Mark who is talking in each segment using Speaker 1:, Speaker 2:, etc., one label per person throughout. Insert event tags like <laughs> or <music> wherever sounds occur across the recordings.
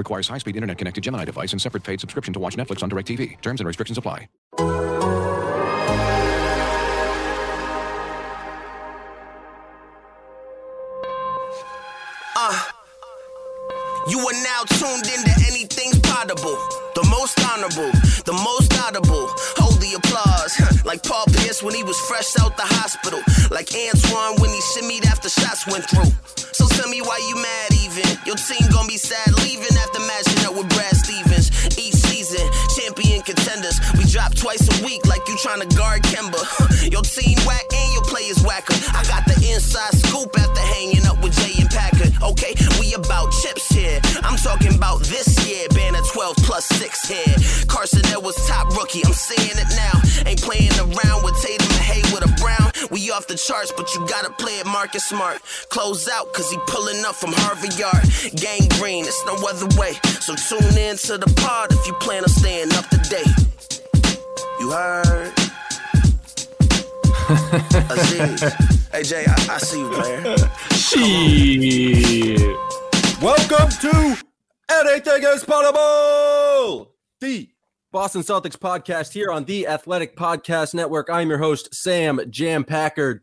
Speaker 1: Requires high-speed internet-connected Gemini device and separate paid subscription to watch Netflix on DirecTV. Terms and restrictions apply.
Speaker 2: Uh, You are now tuned into Anything's Possible. The most honorable, the most like Paul Pierce when he was fresh out the hospital. Like Antoine when he shimmied after shots went through. So tell me why you mad even. Your team gonna be sad leaving after matching up with Brad Stevens. Contenders. We drop twice a week like you trying to guard Kemba. <laughs> your team whack and your players whacker. I got the inside scoop after hanging up with Jay and Packard. Okay, we about chips here. I'm talking about this year. Banner 12 plus 6 here. Carson was top rookie. I'm saying it now. Ain't playing around with Tatum and Hayward or Brown. We off the charts, but you gotta play it Marcus Smart. Close out, cause he pulling up from Harvard Yard. Gang green, it's no other way. So tune in to the pod if you plan on staying up to date. Aziz. hey, Jay, I, I see you, player.
Speaker 3: Shit. Welcome to Anything is Possible, the Boston Celtics podcast here on the Athletic Podcast Network. I'm your host, Sam Jam Packard.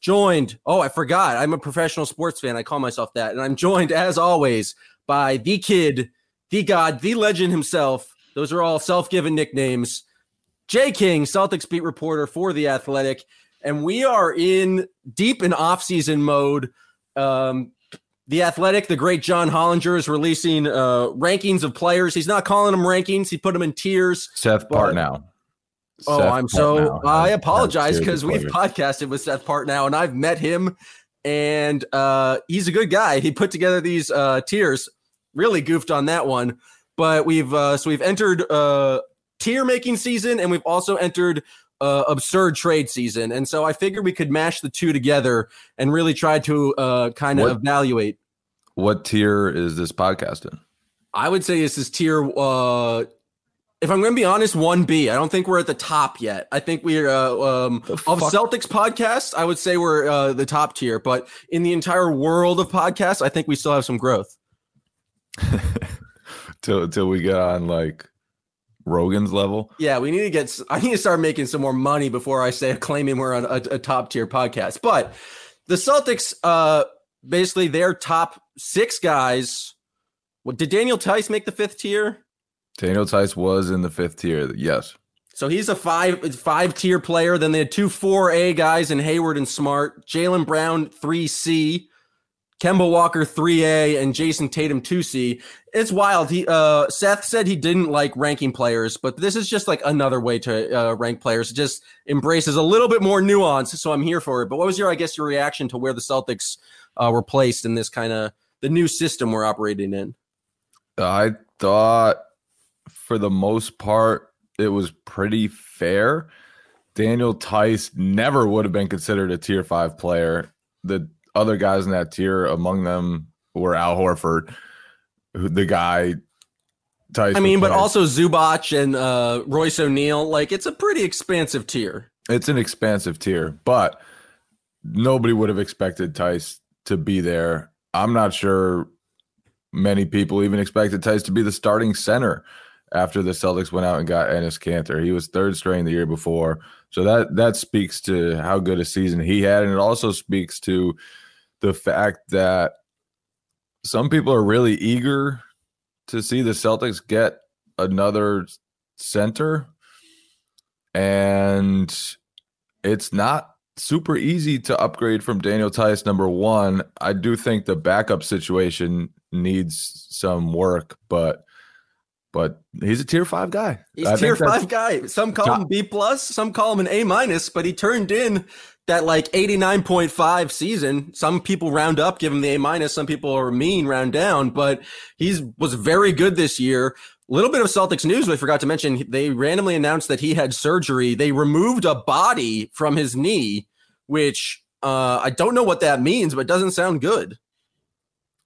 Speaker 3: Joined, oh, I forgot. I'm a professional sports fan. I call myself that. And I'm joined, as always, by the kid, the god, the legend himself. Those are all self given nicknames. Jay King, Celtics beat reporter for The Athletic. And we are in deep in off-season mode. Um, the Athletic, the great John Hollinger is releasing uh, rankings of players. He's not calling them rankings; he put them in tiers.
Speaker 4: Seth
Speaker 3: but-
Speaker 4: Partnow.
Speaker 3: Oh,
Speaker 4: Seth
Speaker 3: I'm so
Speaker 4: Partnow
Speaker 3: I apologize because we've podcasted with Seth Partnow and I've met him, and uh, he's a good guy. He put together these uh, tiers. Really goofed on that one, but we've uh, so we've entered uh, tier making season and we've also entered uh, absurd trade season, and so I figured we could mash the two together and really try to uh, kind of evaluate.
Speaker 4: What tier is this podcast in?
Speaker 3: I would say this is tier. Uh, if I'm going to be honest, one B. I don't think we're at the top yet. I think we're uh, um, of? Celtics podcast. I would say we're uh, the top tier, but in the entire world of podcasts, I think we still have some growth. <laughs>
Speaker 4: till till we get on like Rogan's level.
Speaker 3: Yeah, we need to get. <laughs> I need to start making some more money before I say claiming we're on a, a top tier podcast. But the Celtics, uh, basically, their top six guys. What did Daniel Theis make the fifth tier?
Speaker 4: Daniel Theis was in the fifth tier. Yes.
Speaker 3: So he's a five five tier player. Then they had two four A guys in Hayward and Smart, Jaylen Brown three C, Kemba Walker three A, and Jayson Tatum two C. It's wild. He uh, Seth said he didn't like ranking players, but this is just like another way to uh, rank players. It just embraces a little bit more nuance. So I'm here for it. But what was your I guess your reaction to where the Celtics uh, were placed in this kind of the new system we're operating in?
Speaker 4: I thought for the most part it was pretty fair. Daniel Theis never would have been considered a tier five player. The other guys in that tier, among them were Al Horford, who the guy Theis.
Speaker 3: I mean, but also Zubac and uh, Royce O'Neale. Like it's a pretty expansive tier.
Speaker 4: it's an expansive tier, but nobody would have expected Theis to be there. I'm not sure many people even expected Theis to be the starting center after the Celtics went out and got Enes Kanter. He was third string the year before. So that that speaks to how good a season he had and it also speaks to the fact that some people are really eager to see the Celtics get another center and it's not super easy to upgrade from Daniel Theis number 1. I do think the backup situation needs some work, but but he's a tier 5 guy.
Speaker 3: He's
Speaker 4: I
Speaker 3: tier five guy. Some call him B plus, some call him an A minus, but he turned in that like 89.5 season. Some people round up, give him the A minus, some people are mean, round down, but he's was very good this year. little bit of Celtics news I forgot to mention. They randomly announced that he had surgery. They removed a body from his knee, which uh, I don't know what that means, but it doesn't sound good.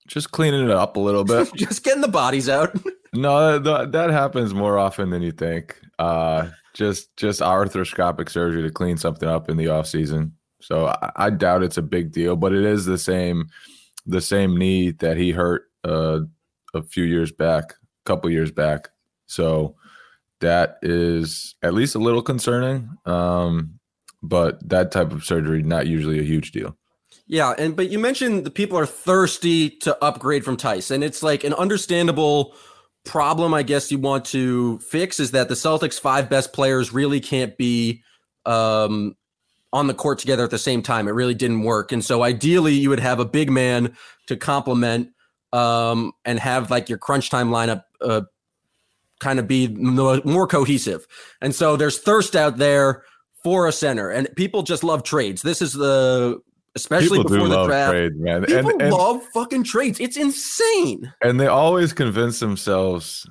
Speaker 4: Just cleaning it up a little bit. <laughs>
Speaker 3: Just getting the bodies out. <laughs>
Speaker 4: no, that, that happens more often than you think. Uh, just just arthroscopic surgery to clean something up in the off season. So I, I doubt it's a big deal, but it is the same the same knee that he hurt uh, a few years back, a couple years back. So that is at least a little concerning. Um, but that type of surgery not usually a huge deal.
Speaker 3: Yeah, and but you mentioned the people are thirsty to upgrade from Theis, and it's like an understandable problem. I guess you want to fix is that the Celtics' five best players really can't be um, on the court together at the same time. It really didn't work, and so ideally you would have a big man to complement um, and have like your crunch time lineup uh, kind of be more cohesive. And so there's thirst out there for a center, and people just love trades. This is the especially People before the draft. Trades, man. People and, and, love fucking trades. It's insane.
Speaker 4: And they always convince themselves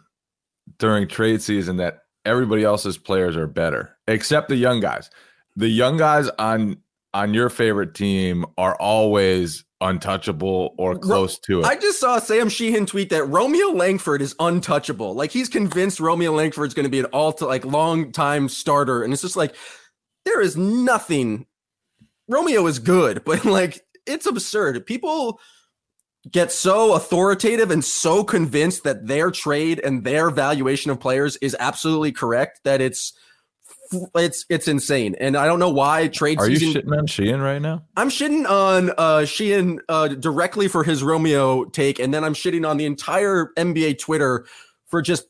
Speaker 4: during trade season that everybody else's players are better, except the young guys. The young guys on on your favorite team are always untouchable or close to it.
Speaker 3: I just saw Sam Sheehan tweet that Romeo Langford is untouchable. Like he's convinced Romeo Langford's going to be an all to like long time starter, and it's just like there is nothing Romeo is good, but <laughs> like it's absurd. People get so authoritative and so convinced that their trade and their valuation of players is absolutely correct that it's it's it's insane. And I don't know why trade
Speaker 4: Are
Speaker 3: season,
Speaker 4: you shitting on Sheehan right now?
Speaker 3: I'm shitting on uh Sheehan uh directly for his Romeo take, and then I'm shitting on the entire NBA Twitter for just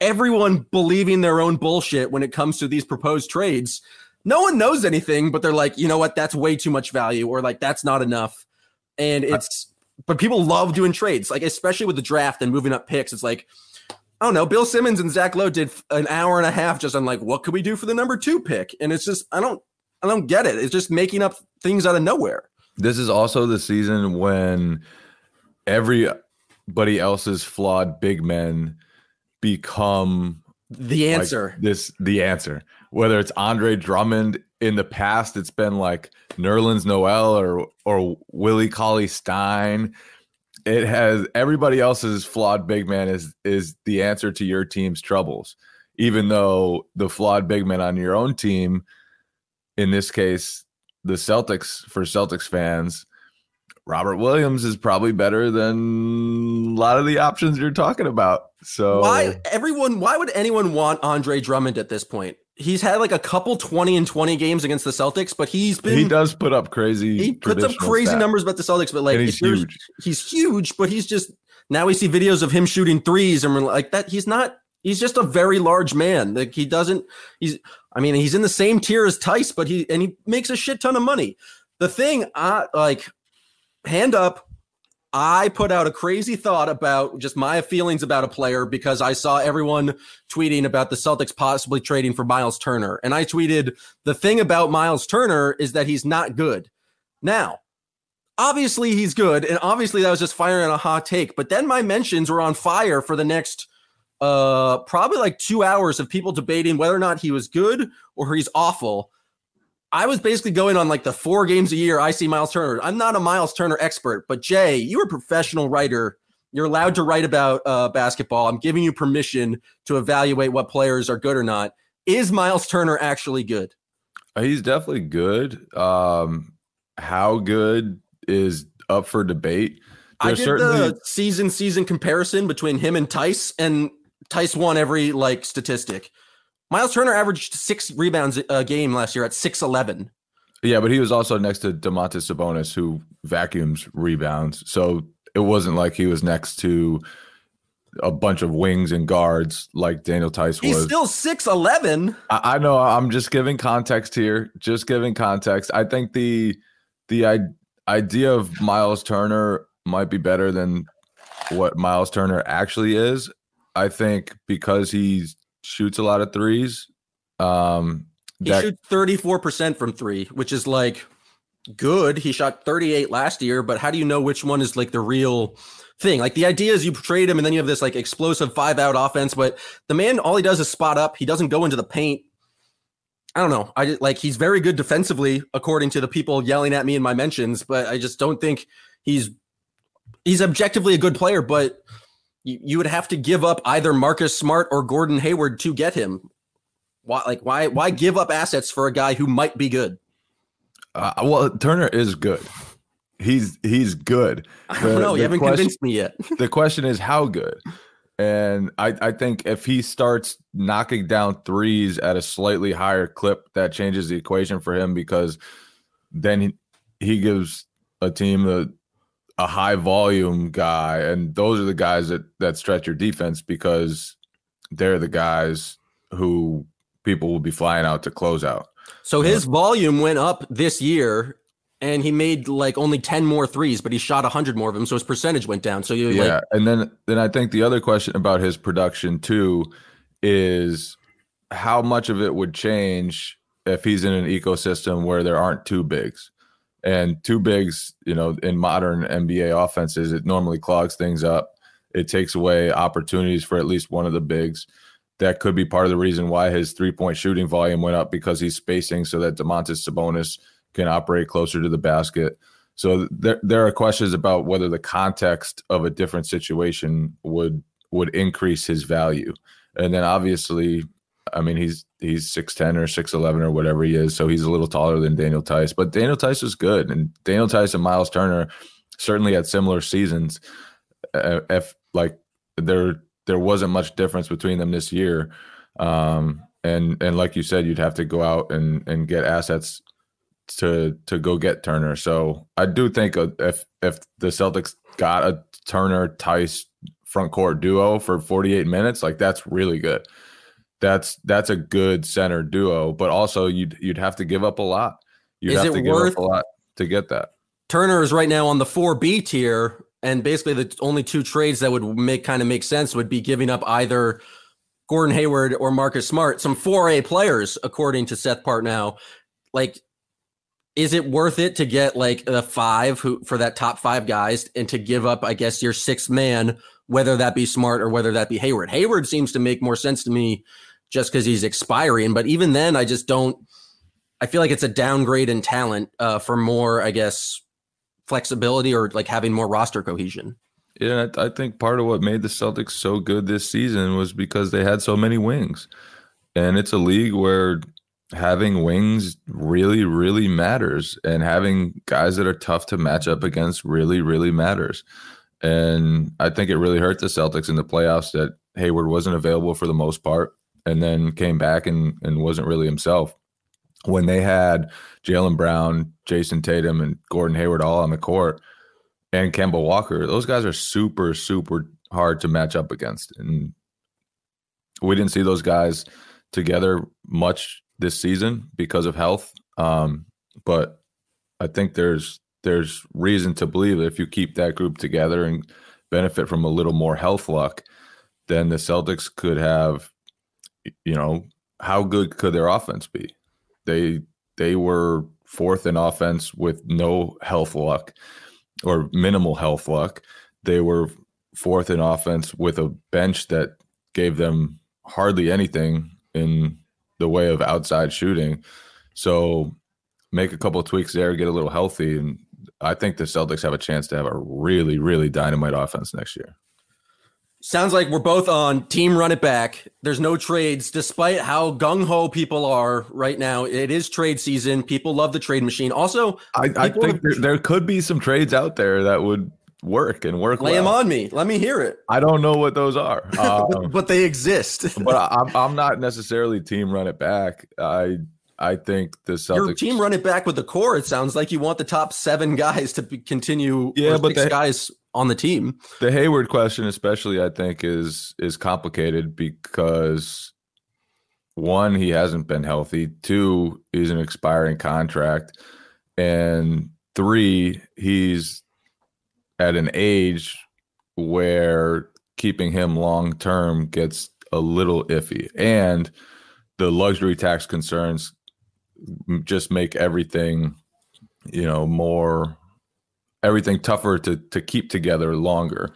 Speaker 3: everyone believing their own bullshit when it comes to these proposed trades no one knows anything, but they're like, you know what, that's way too much value, or like that's not enough. And it's but people love doing trades, like especially with the draft and moving up picks. It's like, I don't know, Bill Simmons and Zach Lowe did an hour and a half just on like, what could we do for the number two pick? And it's just, I don't, I don't get it. It's just making up things out of nowhere.
Speaker 4: This is also the season when everybody else's flawed big men become
Speaker 3: the answer.
Speaker 4: Like this the answer whether it's Andre Drummond in the past, it's been like Nerlens Noel or or Willie Cauley Stein. It has everybody else's flawed big man is is the answer to your team's troubles. Even though the flawed big man on your own team, in this case, the Celtics for Celtics fans, Robert Williams is probably better than a lot of the options you're talking about. So
Speaker 3: why everyone why would anyone want Andre Drummond at this point? he's had like a couple 20 and 20 games against the Celtics, but he's been
Speaker 4: he does put up crazy
Speaker 3: he puts up crazy stats. numbers about the Celtics, but like
Speaker 4: and he's huge.
Speaker 3: He's huge, but he's just now we see videos of him shooting threes and we're like that he's not he's just a very large man. Like he doesn't he's I mean he's in the same tier as Theis, but he and he makes a shit ton of money. The thing I like hand up I put out a crazy thought about just my feelings about a player because I saw everyone tweeting about the Celtics possibly trading for Miles Turner. And I tweeted, the thing about Miles Turner is that he's not good. Now, obviously he's good. And obviously that was just firing a hot take. But then my mentions were on fire for the next uh probably like two hours of people debating whether or not he was good or he's awful. I was basically going on like the four games a year I see Miles Turner. I'm not a Miles Turner expert, but Jay, you're a professional writer. You're allowed to write about uh, basketball. I'm giving you permission to evaluate what players are good or not. Is Miles Turner actually good?
Speaker 4: Uh, he's definitely good. Um, how good is up for debate.
Speaker 3: There's I did certainly... the season season comparison between him and Theis, and Theis won every like statistic. Miles Turner averaged six rebounds a game last year at 6'11.
Speaker 4: Yeah, but he was also next to Domantas Sabonis, who vacuums rebounds. So it wasn't like he was next to a bunch of wings and guards like Daniel Theis was.
Speaker 3: He's still 6'11.
Speaker 4: I, I know. I'm just giving context here. Just giving context. I think the the I- idea of Miles Turner might be better than what Miles Turner actually is. I think because he's shoots a lot of threes. Um,
Speaker 3: he that, shoots 34% from three, which is like good. He shot 38 last year, but how do you know which one is like the real thing? Like the idea is you trade him and then you have this like explosive five out offense, but the man, all he does is spot up. He doesn't go into the paint. I don't know. I just, like he's very good defensively, according to the people yelling at me in my mentions, but I just don't think he's he's objectively a good player. But you, you would have to give up either Marcus Smart or Gordon Hayward to get him. Why, like why why give up assets for a guy who might be good?
Speaker 4: Uh, well, Turner is good. He's he's good.
Speaker 3: I don't
Speaker 4: The-
Speaker 3: know. You haven't
Speaker 4: question-
Speaker 3: convinced me yet. <laughs>
Speaker 4: the question is how good. And I, I think if he starts knocking down threes at a slightly higher clip, that changes the equation for him because then he, he gives a team a, a high volume guy, and those are the guys that that stretch your defense because they're the guys who people will be flying out to close out.
Speaker 3: So his volume went up this year, and he made like only ten more threes, but he shot hundred more of them, so his percentage went down. So you
Speaker 4: Yeah,
Speaker 3: like
Speaker 4: and then then I think the other question about his production too is how much of it would change if he's in an ecosystem where there aren't two bigs. And two bigs, you know, in modern NBA offenses, it normally clogs things up. It takes away opportunities for at least one of the bigs. That could be part of the reason why his three point shooting volume went up because he's spacing so that Domantas Sabonis can operate closer to the basket. So there, there are questions about whether the context of a different situation would would increase his value. And then obviously, I mean, he's he's six ten or six eleven or whatever he is, so he's a little taller than Daniel Theis. But Daniel Theis is good, and Daniel Theis and Miles Turner certainly had similar seasons. Uh, if like there there wasn't much difference between them this year, um, and and like you said, you'd have to go out and and get assets to to go get Turner. So I do think uh, if if the Celtics got a Turner Theis front court duo for 48 minutes, like that's really good. That's that's a good center duo, but also you'd you'd have to give up a lot. You'd
Speaker 3: Is
Speaker 4: have
Speaker 3: it
Speaker 4: to give
Speaker 3: worth-
Speaker 4: up a lot to get that.
Speaker 3: Turner is right now on the four B tier, and basically the only two trades that would make kind of make sense would be giving up either Gordon Hayward or Marcus Smart, some four A players, according to Seth Partnow. Like, is it worth it to get like the five who for that top five guys and to give up, I guess, your sixth man, whether that be Smart or whether that be Hayward? Hayward seems to make more sense to me just because he's expiring, but even then, I just don't. I feel like it's a downgrade in talent uh, for more, I guess, flexibility or like having more roster cohesion.
Speaker 4: Yeah, I, I think part of what made the Celtics so good this season was because they had so many wings. And it's a league where having wings really, really matters. And having guys that are tough to match up against really, really matters. And I think it really hurt the Celtics in the playoffs that Hayward wasn't available for the most part and then came back and, and wasn't really himself. When they had Jaylen Brown, Jayson Tatum, and Gordon Hayward all on the court, and Kemba Walker, those guys are super, super hard to match up against. And we didn't see those guys together much this season because of health. Um, but I think there's there's reason to believe that if you keep that group together and benefit from a little more health luck, then the Celtics could have, you know, how good could their offense be? They they were fourth in offense with no health luck or minimal health luck. They were fourth in offense with a bench that gave them hardly anything in the way of outside shooting. So make a couple tweaks there, get a little healthy, and I think the Celtics have a chance to have a really, really dynamite offense next year.
Speaker 3: Sounds like we're both on team run it back. There's no trades, despite how gung ho people are right now. It is trade season. People love the trade machine. Also,
Speaker 4: I, I think
Speaker 3: have-
Speaker 4: there, there could be some trades out there that would work and work.
Speaker 3: lay them on me. Let me hear it.
Speaker 4: I don't know what those are. <laughs> Um,
Speaker 3: but they exist. <laughs>
Speaker 4: but I, I'm I'm not necessarily team run it back. I I think the Celtics
Speaker 3: Your team run it back with the core. It sounds like you want the top seven guys to be, continue.
Speaker 4: Yeah, but
Speaker 3: six
Speaker 4: they-
Speaker 3: guys on the team.
Speaker 4: the Hayward question, especially, I think is is complicated because one, he hasn't been healthy. Two, he's an expiring contract, and three, he's at an age where keeping him long term gets a little iffy, and the luxury tax concerns just make everything you know, more everything tougher to to keep together longer.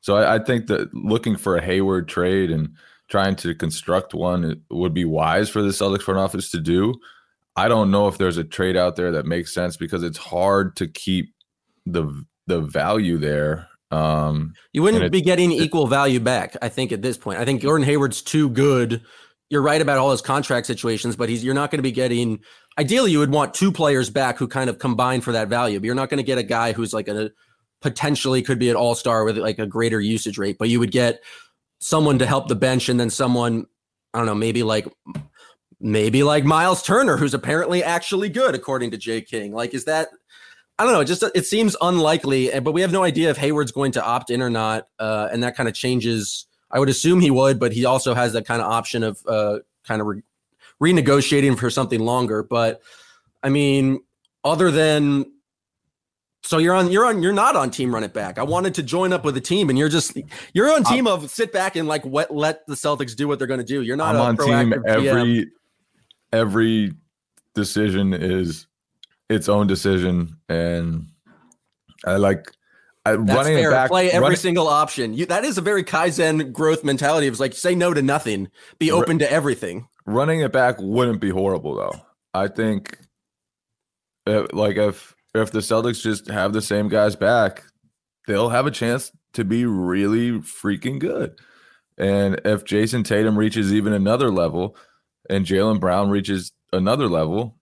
Speaker 4: So I, I think that looking for a Hayward trade and trying to construct one would be wise for the Celtics front office to do. I don't know if there's a trade out there that makes sense because it's hard to keep the the value there. Um,
Speaker 3: you wouldn't be getting equal value back. I think at this point, I think Gordon Hayward's too good. You're right about all his contract situations, but he's you're not going to be getting. Ideally, you would want two players back who kind of combine for that value. But you're not going to get a guy who's like a potentially could be an all star with like a greater usage rate. But you would get someone to help the bench, and then someone I don't know, maybe like maybe like Miles Turner, who's apparently actually good according to Jay King. Like, is that I don't know. Just it seems unlikely, but we have no idea if Hayward's going to opt in or not, uh, and that kind of changes. I would assume he would, but he also has that kind of option of uh, kind of re- renegotiating for something longer. But I mean, other than so you're on you're on you're not on team run it back. I wanted to join up with a team, and you're just you're on team of sit back and like what let the Celtics do what they're going to do. You're not
Speaker 4: I'm on team every GM. every decision is its own decision, and I like I, running fair. back.
Speaker 3: Play every
Speaker 4: running,
Speaker 3: single option. You, that is a very kaizen growth mentality. It's like say no to nothing, be open to everything.
Speaker 4: Running it back wouldn't be horrible though. I think, if, like if if the Celtics just have the same guys back, they'll have a chance to be really freaking good. And if Jayson Tatum reaches even another level, and Jaylen Brown reaches another level,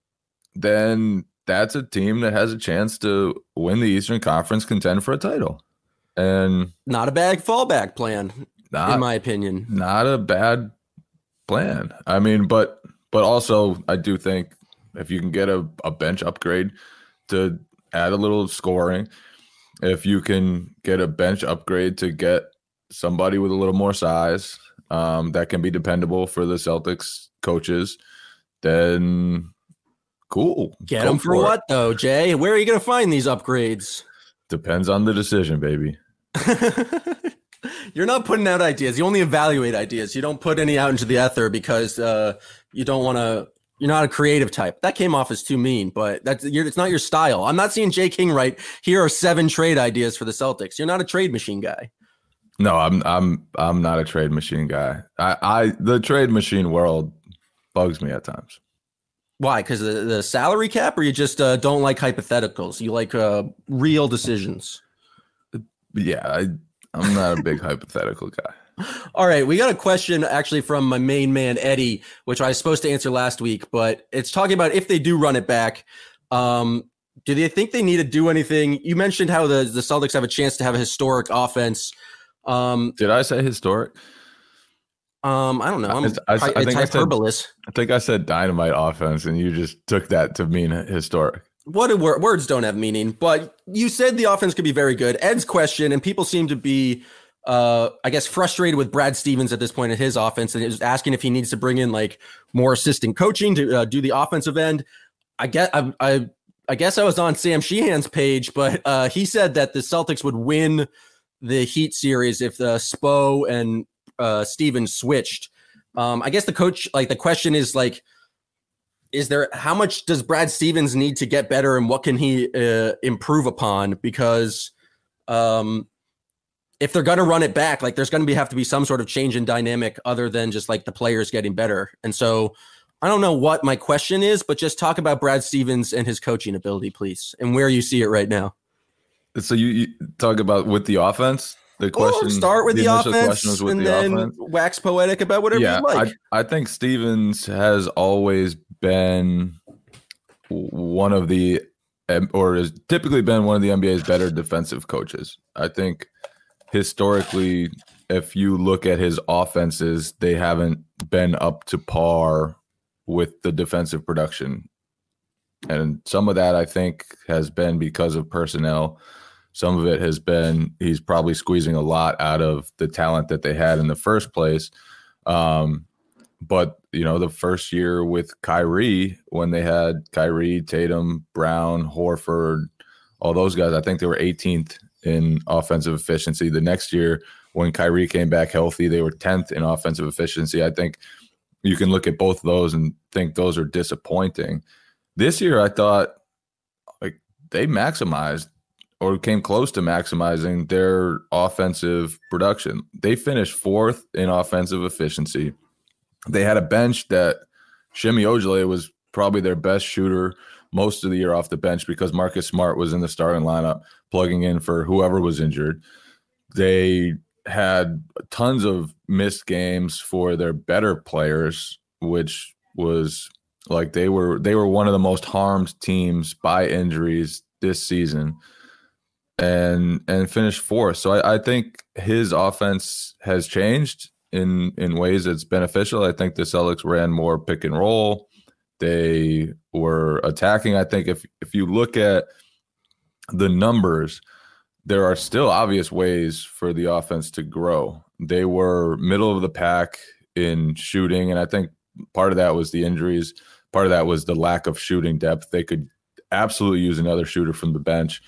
Speaker 4: then that's a team that has a chance to win the Eastern Conference, contend for a title, and
Speaker 3: not a bad fallback plan, not, in my opinion.
Speaker 4: Not a bad plan. I mean, but but also I do think if you can get a, a bench upgrade to add a little scoring, if you can get a bench upgrade to get somebody with a little more size um, that can be dependable for the Celtics coaches, then Cool.
Speaker 3: Get Go them for, for what though, Jay? Where are you going to find these upgrades?
Speaker 4: Depends on the decision, baby. <laughs>
Speaker 3: You're not putting out ideas. You only evaluate ideas. You don't put any out into the ether because uh, you don't want to. You're not a creative type. That came off as too mean, but that's it's not your style. I'm not seeing Jay King right. Here are seven trade ideas for the Celtics. You're not a trade machine guy.
Speaker 4: No, I'm I'm I'm not a trade machine guy. I, I the trade machine world bugs me at times.
Speaker 3: Why? Because the, the salary cap, or you just uh, don't like hypotheticals? You like uh, real decisions?
Speaker 4: Yeah, I, I'm not a big <laughs> hypothetical guy.
Speaker 3: All right, we got a question actually from my main man Eddie, which I was supposed to answer last week, but it's talking about if they do run it back. Um, do they think they need to do anything? You mentioned how the the Celtics have a chance to have a historic offense. Um,
Speaker 4: Did I say historic?
Speaker 3: Um, I don't know. I'm, I, I, I it's think hyperbolous.
Speaker 4: I, said, I think I said dynamite offense, and you just took that to mean historic.
Speaker 3: What words don't have meaning, but you said the offense could be very good. Ed's question, and people seem to be, uh, I guess, frustrated with Brad Stevens at this point in his offense, and is asking if he needs to bring in like more assistant coaching to uh, do the offensive end. I get, I, I, I guess I was on Sam Sheehan's page, but uh, he said that the Celtics would win the Heat series if the Spo and uh, switched. Um, I guess the coach, like the question is like, is there how much does Brad Stevens need to get better, and what can he uh, improve upon? Because um, if they're going to run it back, like there's going to be have to be some sort of change in dynamic other than just like the players getting better. And so I don't know what my question is, but just talk about Brad Stevens and his coaching ability, please, and where you see it right now.
Speaker 4: So you, you talk about with the offense the question.
Speaker 3: start with the, the offense with and the then offense. wax poetic about whatever yeah, you like.
Speaker 4: I, I think Stevens has always been one of the or has typically been one of the NBA's better defensive coaches. I think historically, if you look at his offenses, they haven't been up to par with the defensive production. And some of that I think has been because of personnel. Some of it has been he's probably squeezing a lot out of the talent that they had in the first place. Um, but you know, the first year with Kyrie, when they had Kyrie, Tatum, Brown, Horford, all those guys, I think they were 18th in offensive efficiency. The next year, when Kyrie came back healthy, they were 10th in offensive efficiency. I think you can look at both of those and think those are disappointing. This year, I thought like they maximized or came close to maximizing their offensive production. They finished fourth in offensive efficiency. They had a bench that Semi Ojeleye was probably their best shooter most of the year off the bench because Marcus Smart was in the starting lineup, plugging in for whoever was injured. They had tons of missed games for their better players, which was like they were they were one of the most harmed teams by injuries this season and and finished fourth. So I, I think his offense has changed in in ways that's beneficial. I think the Celtics ran more pick and roll. They were attacking. I think if if you look at the numbers, there are still obvious ways for the offense to grow. They were middle of the pack in shooting, and I think part of that was the injuries. Part of that was the lack of shooting depth. They could absolutely use another shooter from the bench.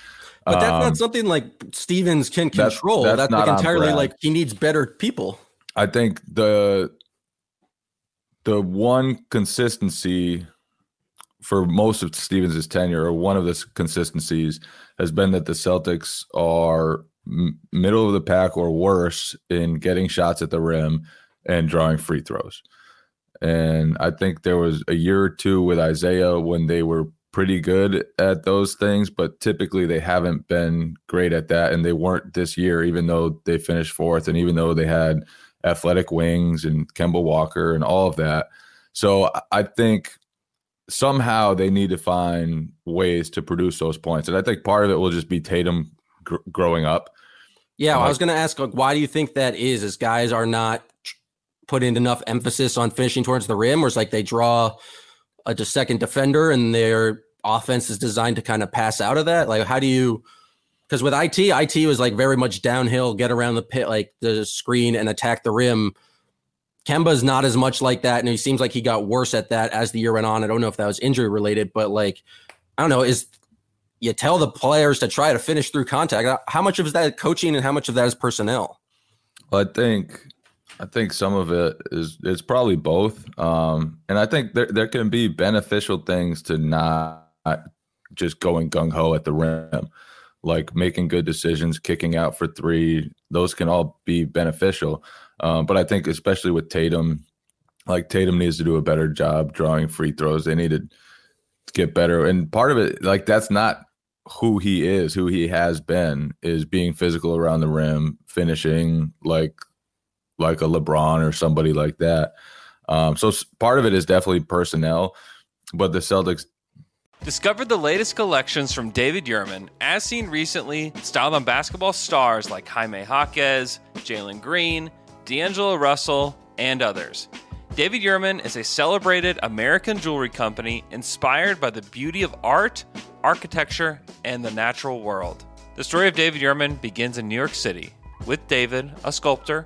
Speaker 3: But that's
Speaker 4: Um,
Speaker 3: not something like Stevens can control.
Speaker 4: that's
Speaker 3: That's,
Speaker 4: not
Speaker 3: like entirely like he needs better people.
Speaker 4: I think the the one consistency for most of Stevens' tenure, or one of the consistencies, has been that the Celtics are m- middle of the pack or worse in getting shots at the rim and drawing free throws. And I think there was a year or two with Isaiah when they were pretty good at those things, but typically they haven't been great at that. And they weren't this year, even though they finished fourth and even though they had athletic wings and Kemba Walker and all of that. So I- think somehow they need to find ways to produce those points. And I think part of it will just be Tatum gr- growing up.
Speaker 3: Yeah, I was uh, going to ask, like, why do you think that is? Is guys are not putting enough emphasis on finishing towards the rim, or it's like they draw a second defender and their offense is designed to kind of pass out of that? Like, how do you? Because with IT, IT was like very much downhill, get around the pit, like the screen and attack the rim. Kemba's not as much like that, and he seems like he got worse at that as the year went on. I don't know if that was injury related, but like, I don't know, is you tell the players to try to finish through contact. How much of that coaching and how much of that is personnel?
Speaker 4: I think I think some of it is it's probably both. Um, and I think there there can be beneficial things to not just going gung ho at the rim, like making good decisions, kicking out for three. Those can all be beneficial. Um, but I think especially with Tatum, like Tatum needs to do a better job drawing free throws. They need to get better. And part of it, like that's not who he is, who he has been, is being physical around the rim, finishing like like a LeBron or somebody like that. Um, so part of it is definitely personnel, but the Celtics
Speaker 5: Discover the latest collections from David Yurman, as seen recently, styled on basketball stars like Jaime Jaquez, Jalen Green, D'Angelo Russell, and others. David Yurman is a celebrated American jewelry company inspired by the beauty of art, architecture, and the natural world. The story of David Yurman begins in New York City, with David, a sculptor,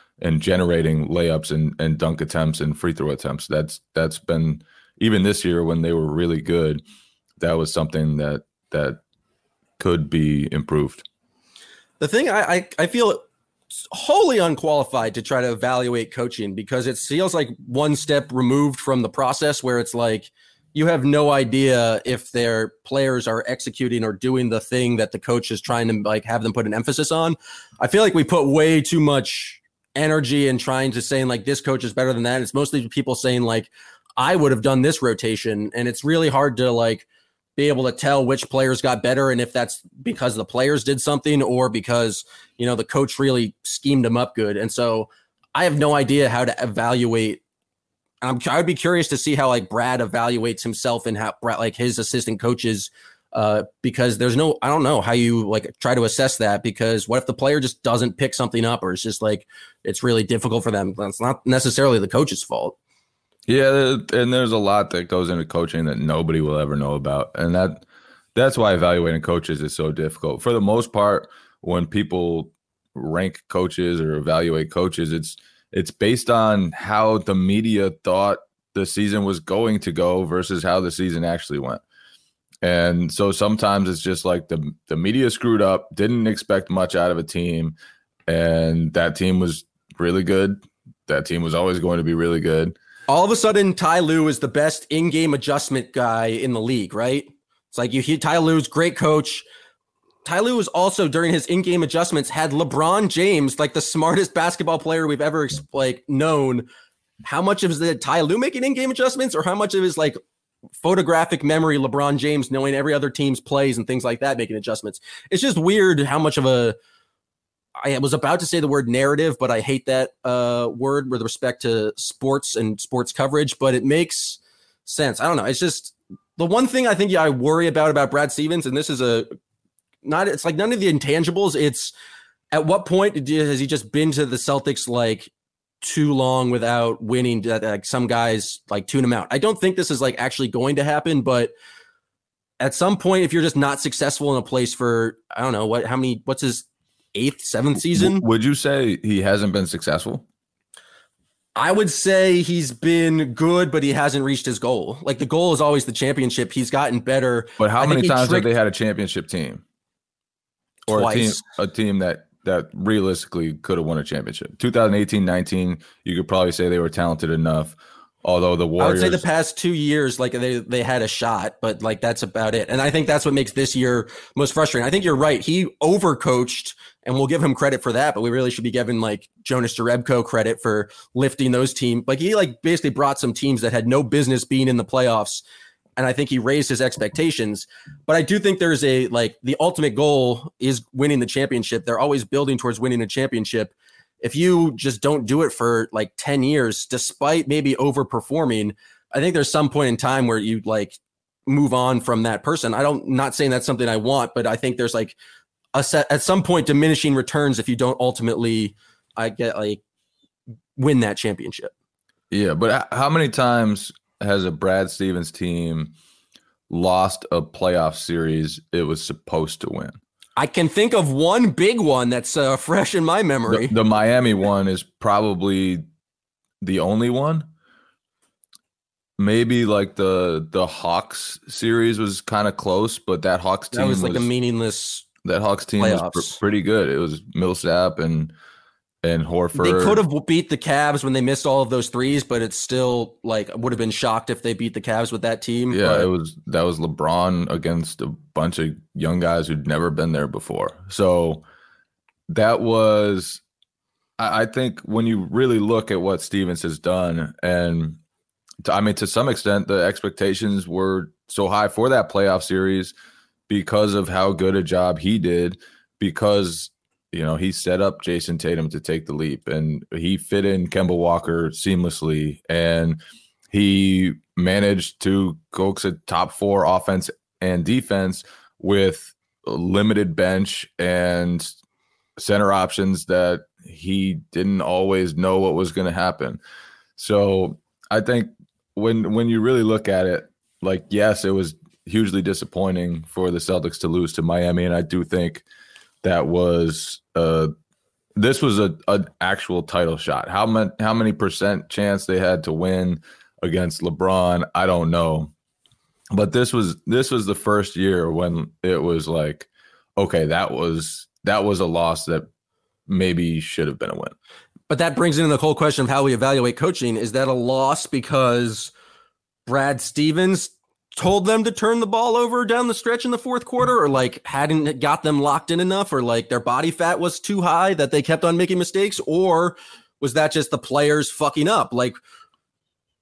Speaker 4: and generating layups and, and dunk attempts and free throw attempts. That's that's been even this year when they were really good, that was something that that could be improved.
Speaker 3: The thing I, I, I feel wholly unqualified to try to evaluate coaching because it feels like one step removed from the process where it's like you have no idea if their players are executing or doing the thing that the coach is trying to like have them put an emphasis on. I feel like we put way too much energy and trying to saying like this coach is better than that. It's mostly people saying like I would have done this rotation, and it's really hard to like be able to tell which players got better and if that's because the players did something or because you know the coach really schemed them up good. And so I have no idea how to evaluate. I'm I'd be curious to see how like Brad evaluates himself and how like his assistant coaches uh, because there's no, I don't know how you like try to assess that because what if the player just doesn't pick something up or it's just like it's really difficult for them? That's not necessarily the coach's fault.
Speaker 4: Yeah, and there's a lot that goes into coaching that nobody will ever know about, and that that's why evaluating coaches is so difficult. For the most part, when people rank coaches or evaluate coaches, it's it's based on how the media thought the season was going to go versus how the season actually went. And so sometimes it's just like the the media screwed up, didn't expect much out of a team, and that team was really good. That team was always going to be really good.
Speaker 3: All of a sudden, Ty Lue is the best in-game adjustment guy in the league, right? It's like you hear Ty Lue's great coach. Ty Lue was also during his in-game adjustments had LeBron James, like the smartest basketball player we've ever like known. How much of the Ty Lue making in-game adjustments, or how much of his like photographic memory LeBron James knowing every other team's plays and things like that making adjustments. It's just weird how much of a I was about to say the word narrative, but I hate that uh, word with respect to sports and sports coverage, but it makes sense. I don't know. It's just the one thing I think yeah, I worry about about Brad Stevens, and this is a not it's like none of the intangibles. It's at what point has he just been to the Celtics like too long without winning that like some guys like tune him out. I don't think this is like actually going to happen, but at some point if you're just not successful in a place for I don't know what how many what's his eighth, seventh season?
Speaker 4: Would you say he hasn't been successful?
Speaker 3: I would say he's been good, but he hasn't reached his goal. Like the goal is always the championship. He's gotten better.
Speaker 4: But how many times have they had a championship team? Or
Speaker 3: Twice.
Speaker 4: a team a team that that realistically could have won a championship. 2018 19, you could probably say they were talented enough. Although the Warriors,
Speaker 3: I would say the past two years, like they they had a shot, but like that's about it. And I think that's what makes this year most frustrating. I think you're right. He overcoached, and we'll give him credit for that. But we really should be giving like Jonas Jerebko credit for lifting those teams. Like he like basically brought some teams that had no business being in the playoffs and I think he raised his expectations. But I do think there's a like the ultimate goal is winning the championship. They're always building towards winning a championship. If you just don't do it for like 10 years, despite maybe overperforming, I think there's some point in time where you like move on from that person. I don't not saying that's something I want, but I think there's like a set at some point diminishing returns if you don't ultimately I get like win that championship.
Speaker 4: Yeah, but how many times has a Brad Stevens team lost a playoff series it was supposed to win?
Speaker 3: I can think of one big one that's uh, fresh in my memory.
Speaker 4: The, the Miami one is probably the only one. Maybe like the the Hawks series was kind of close, but that Hawks team
Speaker 3: that was like
Speaker 4: was,
Speaker 3: a meaningless.
Speaker 4: that Hawks team was pr- pretty good. It was Millsap and and Horford.
Speaker 3: They could have beat the Cavs when they missed all of those threes, but it's still like would have been shocked if they beat the Cavs with that team.
Speaker 4: Yeah,
Speaker 3: but
Speaker 4: it was that was LeBron against a bunch of young guys who'd never been there before. So that was I, I think when you really look at what Stevens has done, and to, I mean to some extent the expectations were so high for that playoff series because of how good a job he did, because you know he set up Jayson Tatum to take the leap, and he fit in Kemba Walker seamlessly, and he managed to coax a top four offense and defense with limited bench and center options that he didn't always know what was going to happen. So I think when when you really look at it, like yes, it was hugely disappointing for the Celtics to lose to Miami, and I do think that was uh this was a an actual title shot. How many how many percent chance they had to win against LeBron, I don't know. But this was this was the first year when it was like, okay, that was that was a loss that maybe should have been a win.
Speaker 3: But that brings in the whole question of how we evaluate coaching. Is that a loss because Brad Stevens told them to turn the ball over down the stretch in the fourth quarter, or like hadn't got them locked in enough, or like their body fat was too high that they kept on making mistakes, or was that just the players fucking up? Like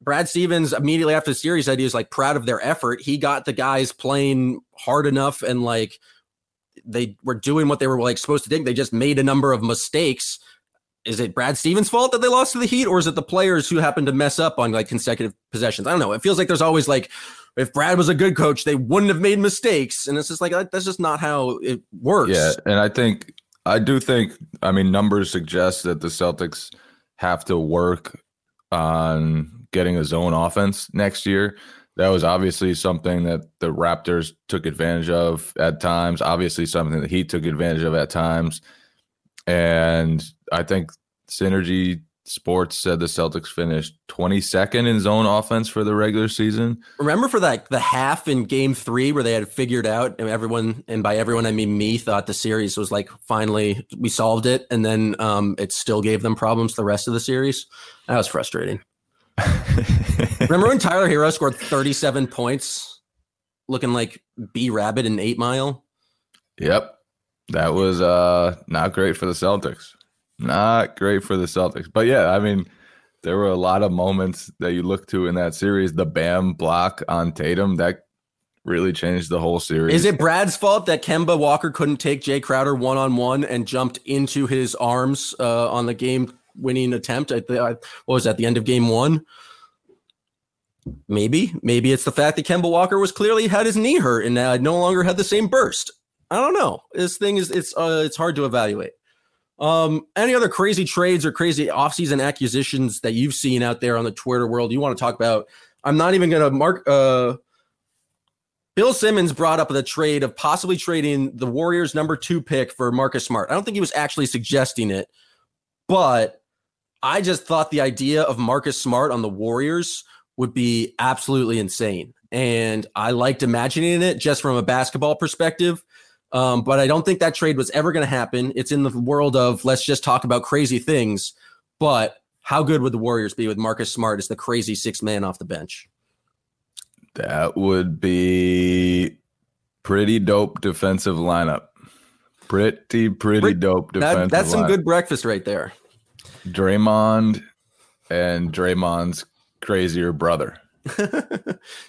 Speaker 3: Brad Stevens immediately after the series said he was like proud of their effort. He got the guys playing hard enough and like they were doing what they were like supposed to do. They just made a number of mistakes. Is it Brad Stevens' fault that they lost to the Heat, or is it the players who happened to mess up on like consecutive possessions? I don't know. It feels like there's always like if Brad was a good coach, they wouldn't have made mistakes, and it's just like that's just not how it works.
Speaker 4: Yeah, and I think I do think I mean numbers suggest that the Celtics have to work on getting a zone offense next year. That was obviously something that the Raptors took advantage of at times, obviously something that he took advantage of at times. And I think Synergy Sports said the Celtics finished 22nd in zone offense for the regular season.
Speaker 3: Remember for that the half in game three where they had figured out and everyone and by everyone I mean me thought the series was like finally we solved it and then um, it still gave them problems the rest of the series. That was frustrating. <laughs> Remember when Tyler Herro scored 37 points looking like B Rabbit in eight mile?
Speaker 4: Yep. That was uh not great for the Celtics. Not great for the Celtics. But yeah, I mean, there were a lot of moments that you look to in that series. The Bam block on Tatum that really changed the whole series.
Speaker 3: Is it Brad's fault that Kemba Walker couldn't take Jae Crowder one on one and jumped into his arms uh, on the game winning attempt? At the, what was that? The end of game one. Maybe, maybe it's the fact that Kemba Walker was clearly had his knee hurt and uh, no longer had the same burst. I don't know. This thing is it's uh, it's hard to evaluate. Um, any other crazy trades or crazy offseason acquisitions that you've seen out there on the Twitter world you want to talk about? I'm not even going to mark. Uh, Bill Simmons brought up the trade of possibly trading the Warriors' number two pick for Marcus Smart. I don't think he was actually suggesting it, but I just thought the idea of Marcus Smart on the Warriors would be absolutely insane. And I liked imagining it just from a basketball perspective. Um, but I don't think that trade was ever going to happen. It's in the world of let's just talk about crazy things. But how good would the Warriors be with Marcus Smart as the crazy six man off the bench?
Speaker 4: That would be pretty dope defensive lineup. Pretty, pretty dope defensive.
Speaker 3: That, that's some
Speaker 4: lineup.
Speaker 3: good breakfast right there.
Speaker 4: Draymond and Draymond's crazier brother. <laughs>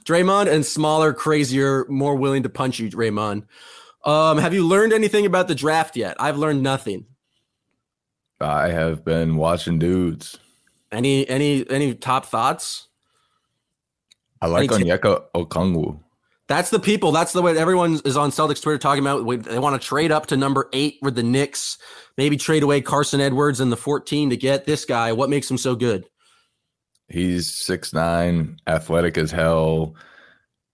Speaker 3: Draymond and smaller, crazier, more willing to punch you, Draymond. Um, have you learned anything about the draft yet? I've learned nothing.
Speaker 4: I have been watching dudes.
Speaker 3: Any any any top thoughts?
Speaker 4: I like
Speaker 3: Any t-
Speaker 4: Onyeka Okongwu.
Speaker 3: That's the people. That's the way everyone is on Celtics Twitter talking about. They want to trade up to number eight with the Knicks, maybe trade away Carsen Edwards and the 14 to get this guy. What makes him so good?
Speaker 4: He's six nine, athletic as hell,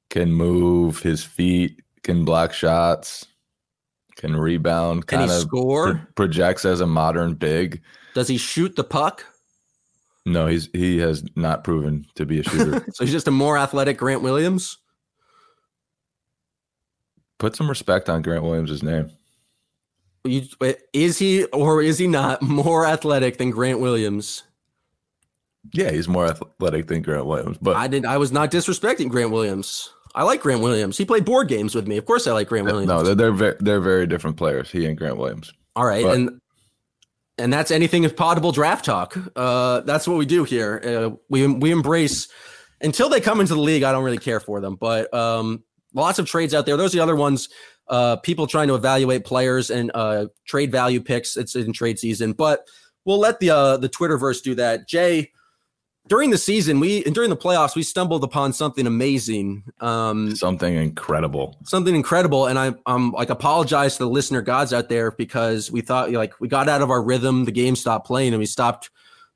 Speaker 4: can move his feet, can block shots, can rebound,
Speaker 3: Can
Speaker 4: kind of
Speaker 3: score?
Speaker 4: projects as a modern big.
Speaker 3: Does he shoot the puck?
Speaker 4: No, he's he has not proven to be a shooter. <laughs>
Speaker 3: So he's just a more athletic Grant Williams.
Speaker 4: Put some respect on Grant Williams' name.
Speaker 3: You, eh, is he or is he not more athletic than Grant Williams?
Speaker 4: Yeah, he's more athletic than Grant Williams, but
Speaker 3: I did. I was not disrespecting Grant Williams. I like Grant Williams. He played board games with me. Of course, I like Grant Williams.
Speaker 4: no, they're they're very, they're very different players. He and Grant Williams.
Speaker 3: All right,
Speaker 4: But-
Speaker 3: and and that's anything is potable draft talk. Uh, that's what we do here. Uh, we we embrace until they come into the league. I don't really care for them, but um, lots of trades out there. Those are the other ones. Uh, people trying to evaluate players and uh, trade value picks. It's in trade season, but we'll let the uh, the Twitterverse do that. Jay, during the season, we and during the playoffs, we stumbled upon something amazing. Um,
Speaker 4: Something incredible.
Speaker 3: something incredible and I, i'm like apologize to the listener gods out there because we thought like we got out of our rhythm the game stopped playing and we stopped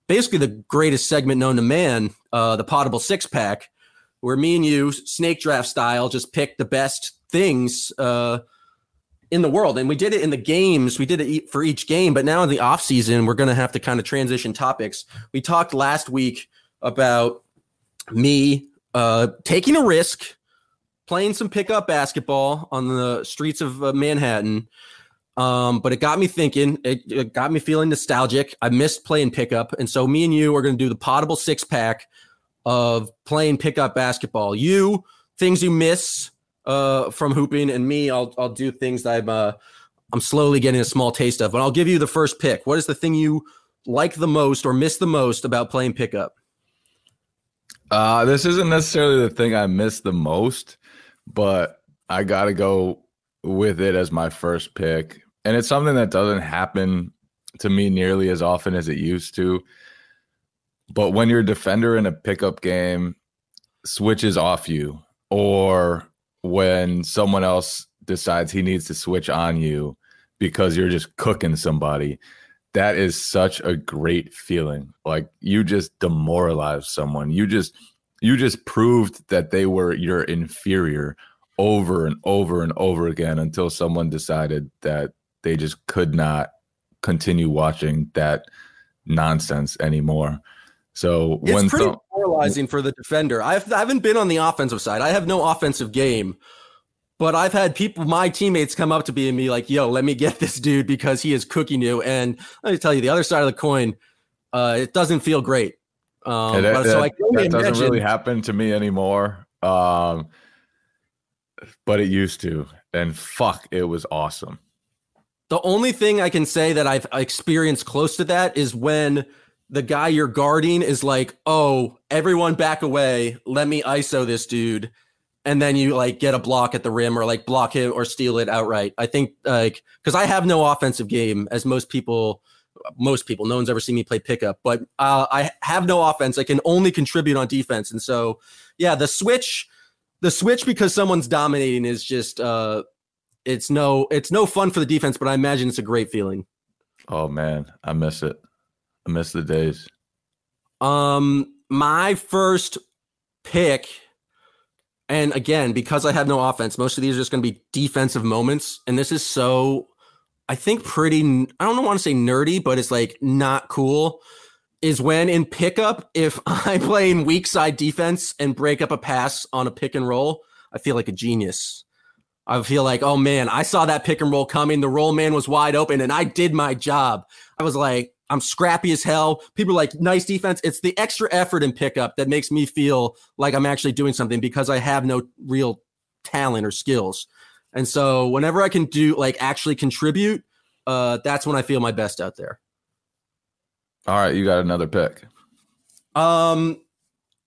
Speaker 3: basically the greatest segment known to man uh the potable six pack where me and you snake draft style just picked the best things uh in the world and we did it in the games we did it for each game but now in the off season we're going to have to kind of transition topics we talked last week about me uh taking a risk playing some pickup basketball on the streets of uh, Manhattan. Um, but it got me thinking. It, it got me feeling nostalgic. I missed playing pickup, and so me and you are going to do the potable six pack of playing pickup basketball. You things you miss uh, from hooping, and me, I'll I'll do things that I'm uh, I'm slowly getting a small taste of. But I'll give you the first pick. What is the thing you like the most or miss the most about playing pickup?
Speaker 4: Uh, this isn't necessarily the thing I miss the most, but I got to go with it as my first pick. And it's something that doesn't happen to me nearly as often as it used to. But when your defender in a pickup game switches off you, or when someone else decides he needs to switch on you because you're just cooking somebody, that is such a great feeling. Like you just demoralized someone. You just you just proved that they were your inferior over and over and over again until someone decided that they just could not continue watching that nonsense anymore. So
Speaker 3: It's
Speaker 4: when
Speaker 3: pretty demoralizing for the defender. I've, I haven't been on the offensive side. I have no offensive game, but I've had people, my teammates, come up to me and be like, "Yo, let me get this dude because he is cooking you." And let me tell you, the other side of the coin, uh, it doesn't feel great. Um,
Speaker 4: Yeah, that,
Speaker 3: but- so
Speaker 4: that-
Speaker 3: I can
Speaker 4: that doesn't
Speaker 3: imagine-
Speaker 4: really happen to me anymore. Um, but it used to, and fuck, it was awesome.
Speaker 3: The only thing I can say that I've experienced close to that is when the guy you're guarding is like, "Oh, everyone back away. Let me ISO this dude." And then you like get a block at the rim or like block him or steal it outright. I think like cuz I have no offensive game as most people most people no one's ever seen me play pickup, but uh, I have no offense. I can only contribute on defense. And so, yeah, the switch the switch because someone's dominating is just uh it's no it's no fun for the defense, but I imagine it's a great feeling.
Speaker 4: Oh man, I miss it. I miss the days.
Speaker 3: Um, my first pick, and again, because I have no offense, most of these are just going to be defensive moments, and this is so, I think, pretty. I don't want to say nerdy, but it's like not cool. Is when in pickup, if <laughs> I play playing weak side defense and break up a pass on a pick and roll, I feel like a genius. I feel like, oh man, I saw that pick and roll coming. The roll man was wide open, and I did my job. I was like, I'm scrappy as hell. People are like, nice defense. It's the extra effort in pickup that makes me feel like I'm actually doing something because I have no real talent or skills. And so whenever I can do like actually contribute, uh, that's when I feel my best out there.
Speaker 4: All right, you got another pick.
Speaker 3: Um,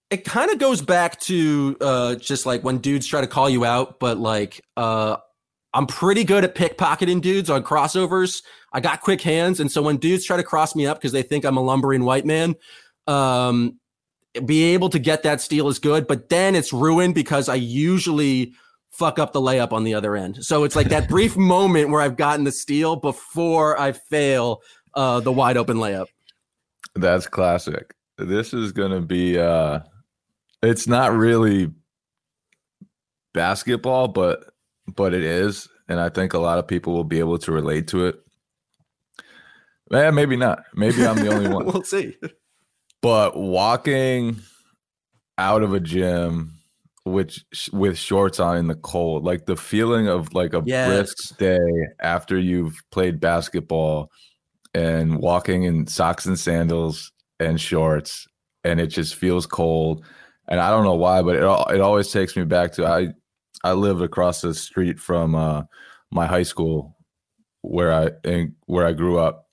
Speaker 3: it kind of goes back to uh, just like when dudes try to call you out, but like uh, I'm pretty good at pickpocketing dudes on crossovers. I got quick hands, and so when dudes try to cross me up because they think I'm a lumbering white man, um, be able to get that steal is good, but then it's ruined because I usually fuck up the layup on the other end. So it's like that <laughs> brief moment where I've gotten the steal before I fail uh, the wide open layup.
Speaker 4: That's classic. This is gonna be uh it's not really basketball, but but it is. And I think a lot of people will be able to relate to it. Eh, maybe not. Maybe I'm the only <laughs> one.
Speaker 3: we'll see.
Speaker 4: but walking out of a gym which with shorts on in the cold like the feeling of like a
Speaker 3: Yes.
Speaker 4: brisk day after you've played basketball and walking in socks and sandals and shorts and it just feels cold and i don't know why but it, it always takes me back to i i lived across the street from uh my high school where i in, where i grew up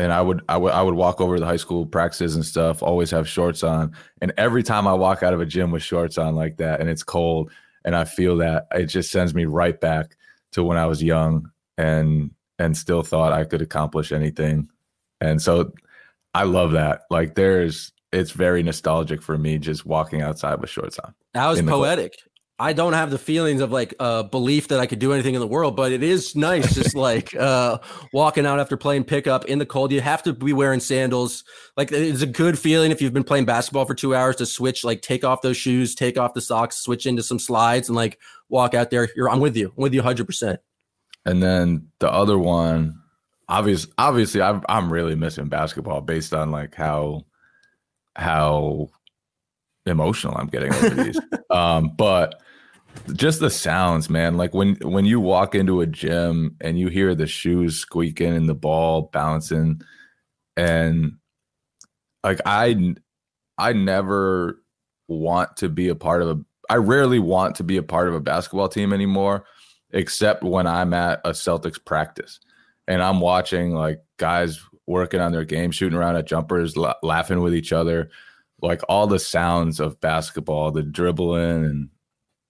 Speaker 4: and I would I would I would walk over to the high school practices and stuff, always have shorts on. And every time I walk out of a gym with shorts on like that and it's cold and I feel that, it just sends me right back to when I was young and and still thought I could accomplish anything. And so I love that. Like there's it's very nostalgic for me just walking outside with shorts on.
Speaker 3: That was
Speaker 4: poetic. cold.
Speaker 3: I don't have the feelings of like uh belief that I could do anything in the world, but it is nice just <laughs> like uh walking out after playing pickup in the cold. You have to be wearing sandals. Like it's a good feeling if you've been playing basketball for two hours to switch, like take off those shoes, take off the socks, switch into some slides and like walk out there. You're I'm with you. I'm with you hundred percent.
Speaker 4: And then the other one, obvious, obviously, I'm I'm really missing basketball based on like how how emotional I'm getting over these. <laughs> um, but just the sounds, man. Like when when you walk into a gym and you hear the shoes squeaking and the ball bouncing, and like I I never want to be a part of a. I rarely want to be a part of a basketball team anymore except when I'm at a Celtics practice and I'm watching like guys working on their game, shooting around at jumpers, la- laughing with each other, like all the sounds of basketball, the dribbling and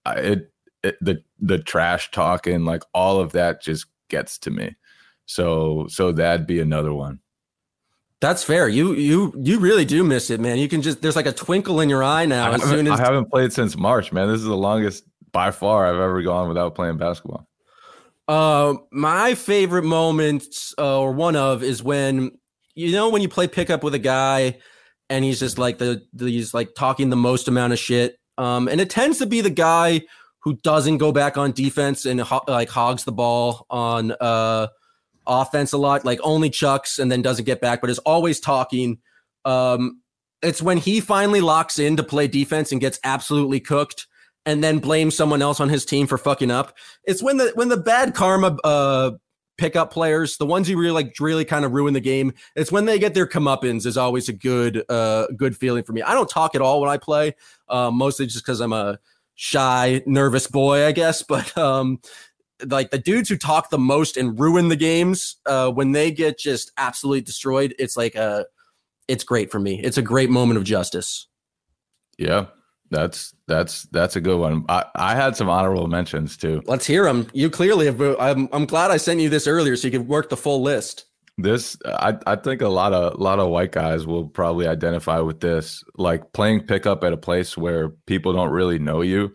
Speaker 4: it, it the the trash talking, like all of that just gets to me. So so that'd be another one.
Speaker 3: That's fair. You you you really do miss it, man. You can just there's like a twinkle in your eye now
Speaker 4: I
Speaker 3: as
Speaker 4: haven't,
Speaker 3: soon as
Speaker 4: I haven't played since March, man. This is the longest by far I've ever gone without playing basketball.
Speaker 3: Uh, my favorite moments, uh, or one of, is when you know when you play pickup with a guy, and he's just like the, the he's like talking the most amount of shit. Um, and it tends to be the guy who doesn't go back on defense and ho- like hogs the ball on uh offense a lot, like only chucks and then doesn't get back, but is always talking. Um, it's when he finally locks in to play defense and gets absolutely cooked and then blames someone else on his team for fucking up. It's when the when the bad karma uh pickup players, the ones who really like really kind of ruin the game, it's when they get their comeuppance is always a good uh good feeling for me. I don't talk at all when I play, uh, mostly just because I'm a shy, nervous boy, I guess. <laughs> But um like the dudes who talk the most and ruin the games, uh, when they get just absolutely destroyed, it's like a it's great for me. It's a great moment of justice.
Speaker 4: Yeah, that's that's that's a good one. I, I had some honorable mentions too.
Speaker 3: Let's hear them. You clearly have. I'm I'm glad I sent you this earlier so you could work the full list.
Speaker 4: This I, I think a lot of a lot of white guys will probably identify with this. Like playing pickup at a place where people don't really know you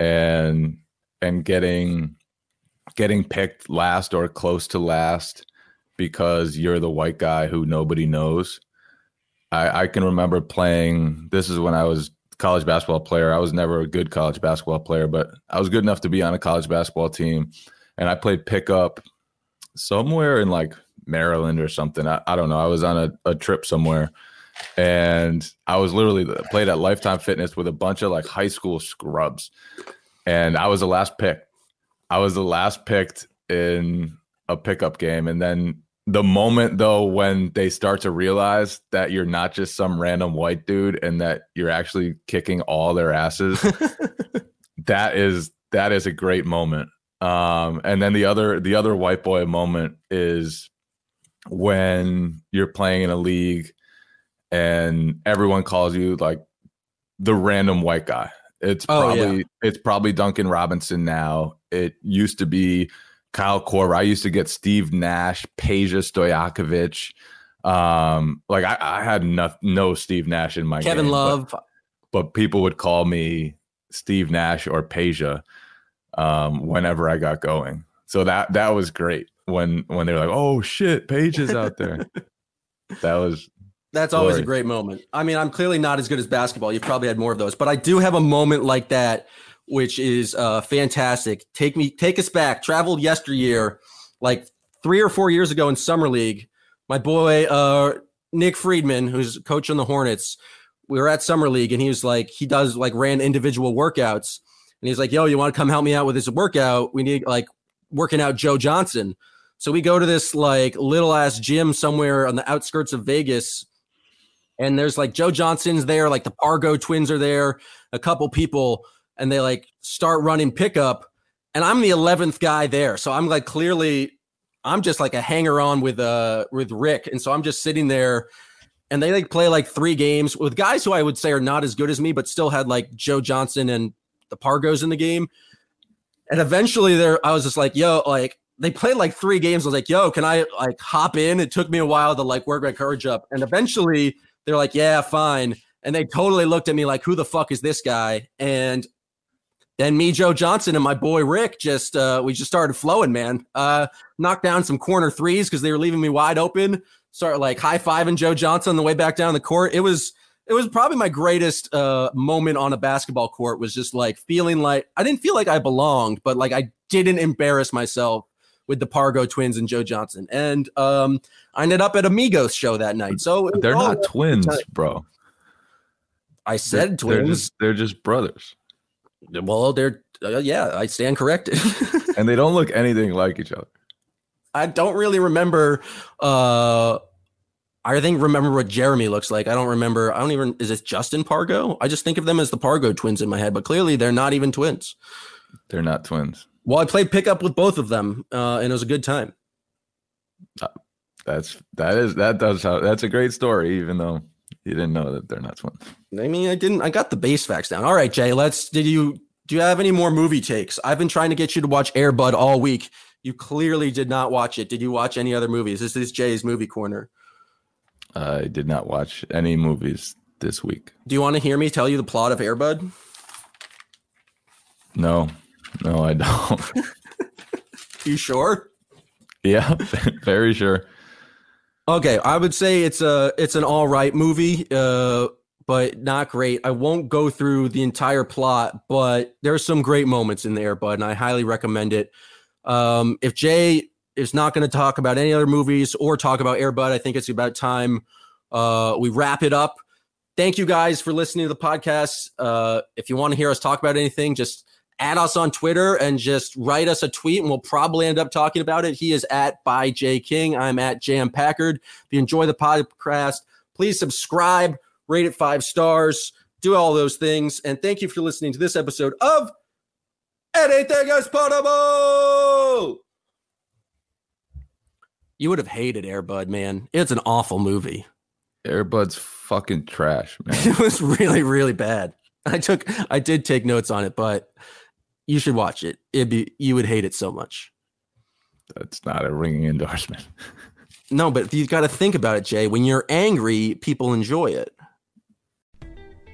Speaker 4: and and getting getting picked last or close to last because you're the white guy who nobody knows. I, I can remember playing this is when I was college basketball player. I was never a good college basketball player, but I was good enough to be on a college basketball team. And I played pickup somewhere in like Maryland or something. I, I don't know. I was on a, a trip somewhere and I was literally played at Lifetime Fitness with a bunch of like high school scrubs. And I was the last pick. I was the last picked in a pickup game. And then the moment though when they start to realize that you're not just some random white dude and that you're actually kicking all their asses, <laughs> that is that is a great moment. Um, and then the other the other white boy moment is when you're playing in a league and everyone calls you like the random white guy. It's
Speaker 3: Oh,
Speaker 4: probably
Speaker 3: yeah.
Speaker 4: it's probably Duncan Robinson now. It used to be Kyle Korver. I used to get Steve Nash, Peja Stojakovic. Um, like I, I had no, no Steve Nash in my
Speaker 3: Kevin
Speaker 4: game, but-
Speaker 3: Love.
Speaker 4: but people would call me Steve Nash or Peja um, whenever I got going. So that that was great when when they were like, "Oh shit, is out there." <laughs> that was
Speaker 3: That's always a great moment. I mean, I'm clearly not as good as basketball. You've probably had more of those, but I do have a moment like that, which is uh, fantastic. Take me, take us back. Traveled yesteryear, like three or four years ago in summer league. My boy uh, Nick Friedman, who's coach on the Hornets, we were at summer league, and he was like, he does like ran individual workouts, and he's like, "Yo, you want to come help me out with this workout? We need like working out Joe Johnson." So we go to this like little ass gym somewhere on the outskirts of Vegas and there's like Joe Johnson's there, like the Pargo twins are there, a couple people, and they like start running pickup. And I'm the 11th guy there. So I'm like clearly I'm just like a hanger on with uh with Rick. And so I'm just sitting there and they like play like three games with guys who I would say are not as good as me, but still had like Joe Johnson and the Pargos in the game. And eventually there I was just like, yo, like they played like three games. I was like, yo, can I like hop in? It took me a while to like work my courage up. And eventually they're like, yeah, fine. And they totally looked at me like, who the fuck is this guy? And then me, Joe Johnson, and my boy Rick just uh we just started flowing, man. Uh knocked down some corner threes because they were leaving me wide open. Started like high fiving Joe Johnson on the way back down the court. It was it was probably my greatest uh moment on a basketball court was just like feeling like I didn't feel like I belonged, but like I didn't embarrass myself with the Pargo twins and Joe Johnson. And um I ended up at Amigos show that night. So
Speaker 4: they're not twins, bro.
Speaker 3: I said
Speaker 4: They're
Speaker 3: twins.
Speaker 4: just they're just brothers,
Speaker 3: well, they're uh, yeah, I stand corrected. <laughs>
Speaker 4: and they don't look anything like each other.
Speaker 3: I don't really remember. Uh, I think remember what Jeremy looks like. I don't remember. I don't even. Is it Justin Pargo? I just think of them as the Pargo twins in my head, but clearly they're not even twins.
Speaker 4: They're not twins.
Speaker 3: Well, I played pickup with both of them, uh, and it was a good time.
Speaker 4: That's that is that does how that's a great story, even though You didn't know that they're not twins.
Speaker 3: I mean, I didn't. I got the base facts down. All right, Jay. Let's. Did you do you have any more movie takes? I've been trying to get you to watch Airbud all week. You clearly did not watch it. Did you watch any other movies? This is Jay's movie corner.
Speaker 4: I did not watch any movies this week.
Speaker 3: Do you want to hear me tell you the plot of Airbud?
Speaker 4: No, no, I don't. <laughs>
Speaker 3: you sure?
Speaker 4: Yeah, <laughs> very sure.
Speaker 3: Okay, I would say it's a it's an all right movie, uh, but not great. I won't go through the entire plot, but there's some great moments in there, bud, and I highly recommend it. Um, if Jay is not going to talk about any other movies or talk about Airbud, I think it's about time uh, we wrap it up. Thank you guys for listening to the podcast. Uh, if you want to hear us talk about anything, just add us on Twitter and just write us a tweet, and we'll probably end up talking about it. He is at by J King. I'm at Jam Packard. If you enjoy the podcast, please subscribe, rate it five stars, do all those things, and thank you for listening to this episode of Anything is Possible. You would have hated Airbud, man. It's an awful movie.
Speaker 4: Airbud's fucking trash, man. <laughs>
Speaker 3: it was really, really bad. I took, I did take notes on it, but you should watch it. It'd be, you would hate it so much.
Speaker 4: That's not a ringing endorsement. <laughs>
Speaker 3: no, but you've got to think about it, Jay. When you're angry, people enjoy it.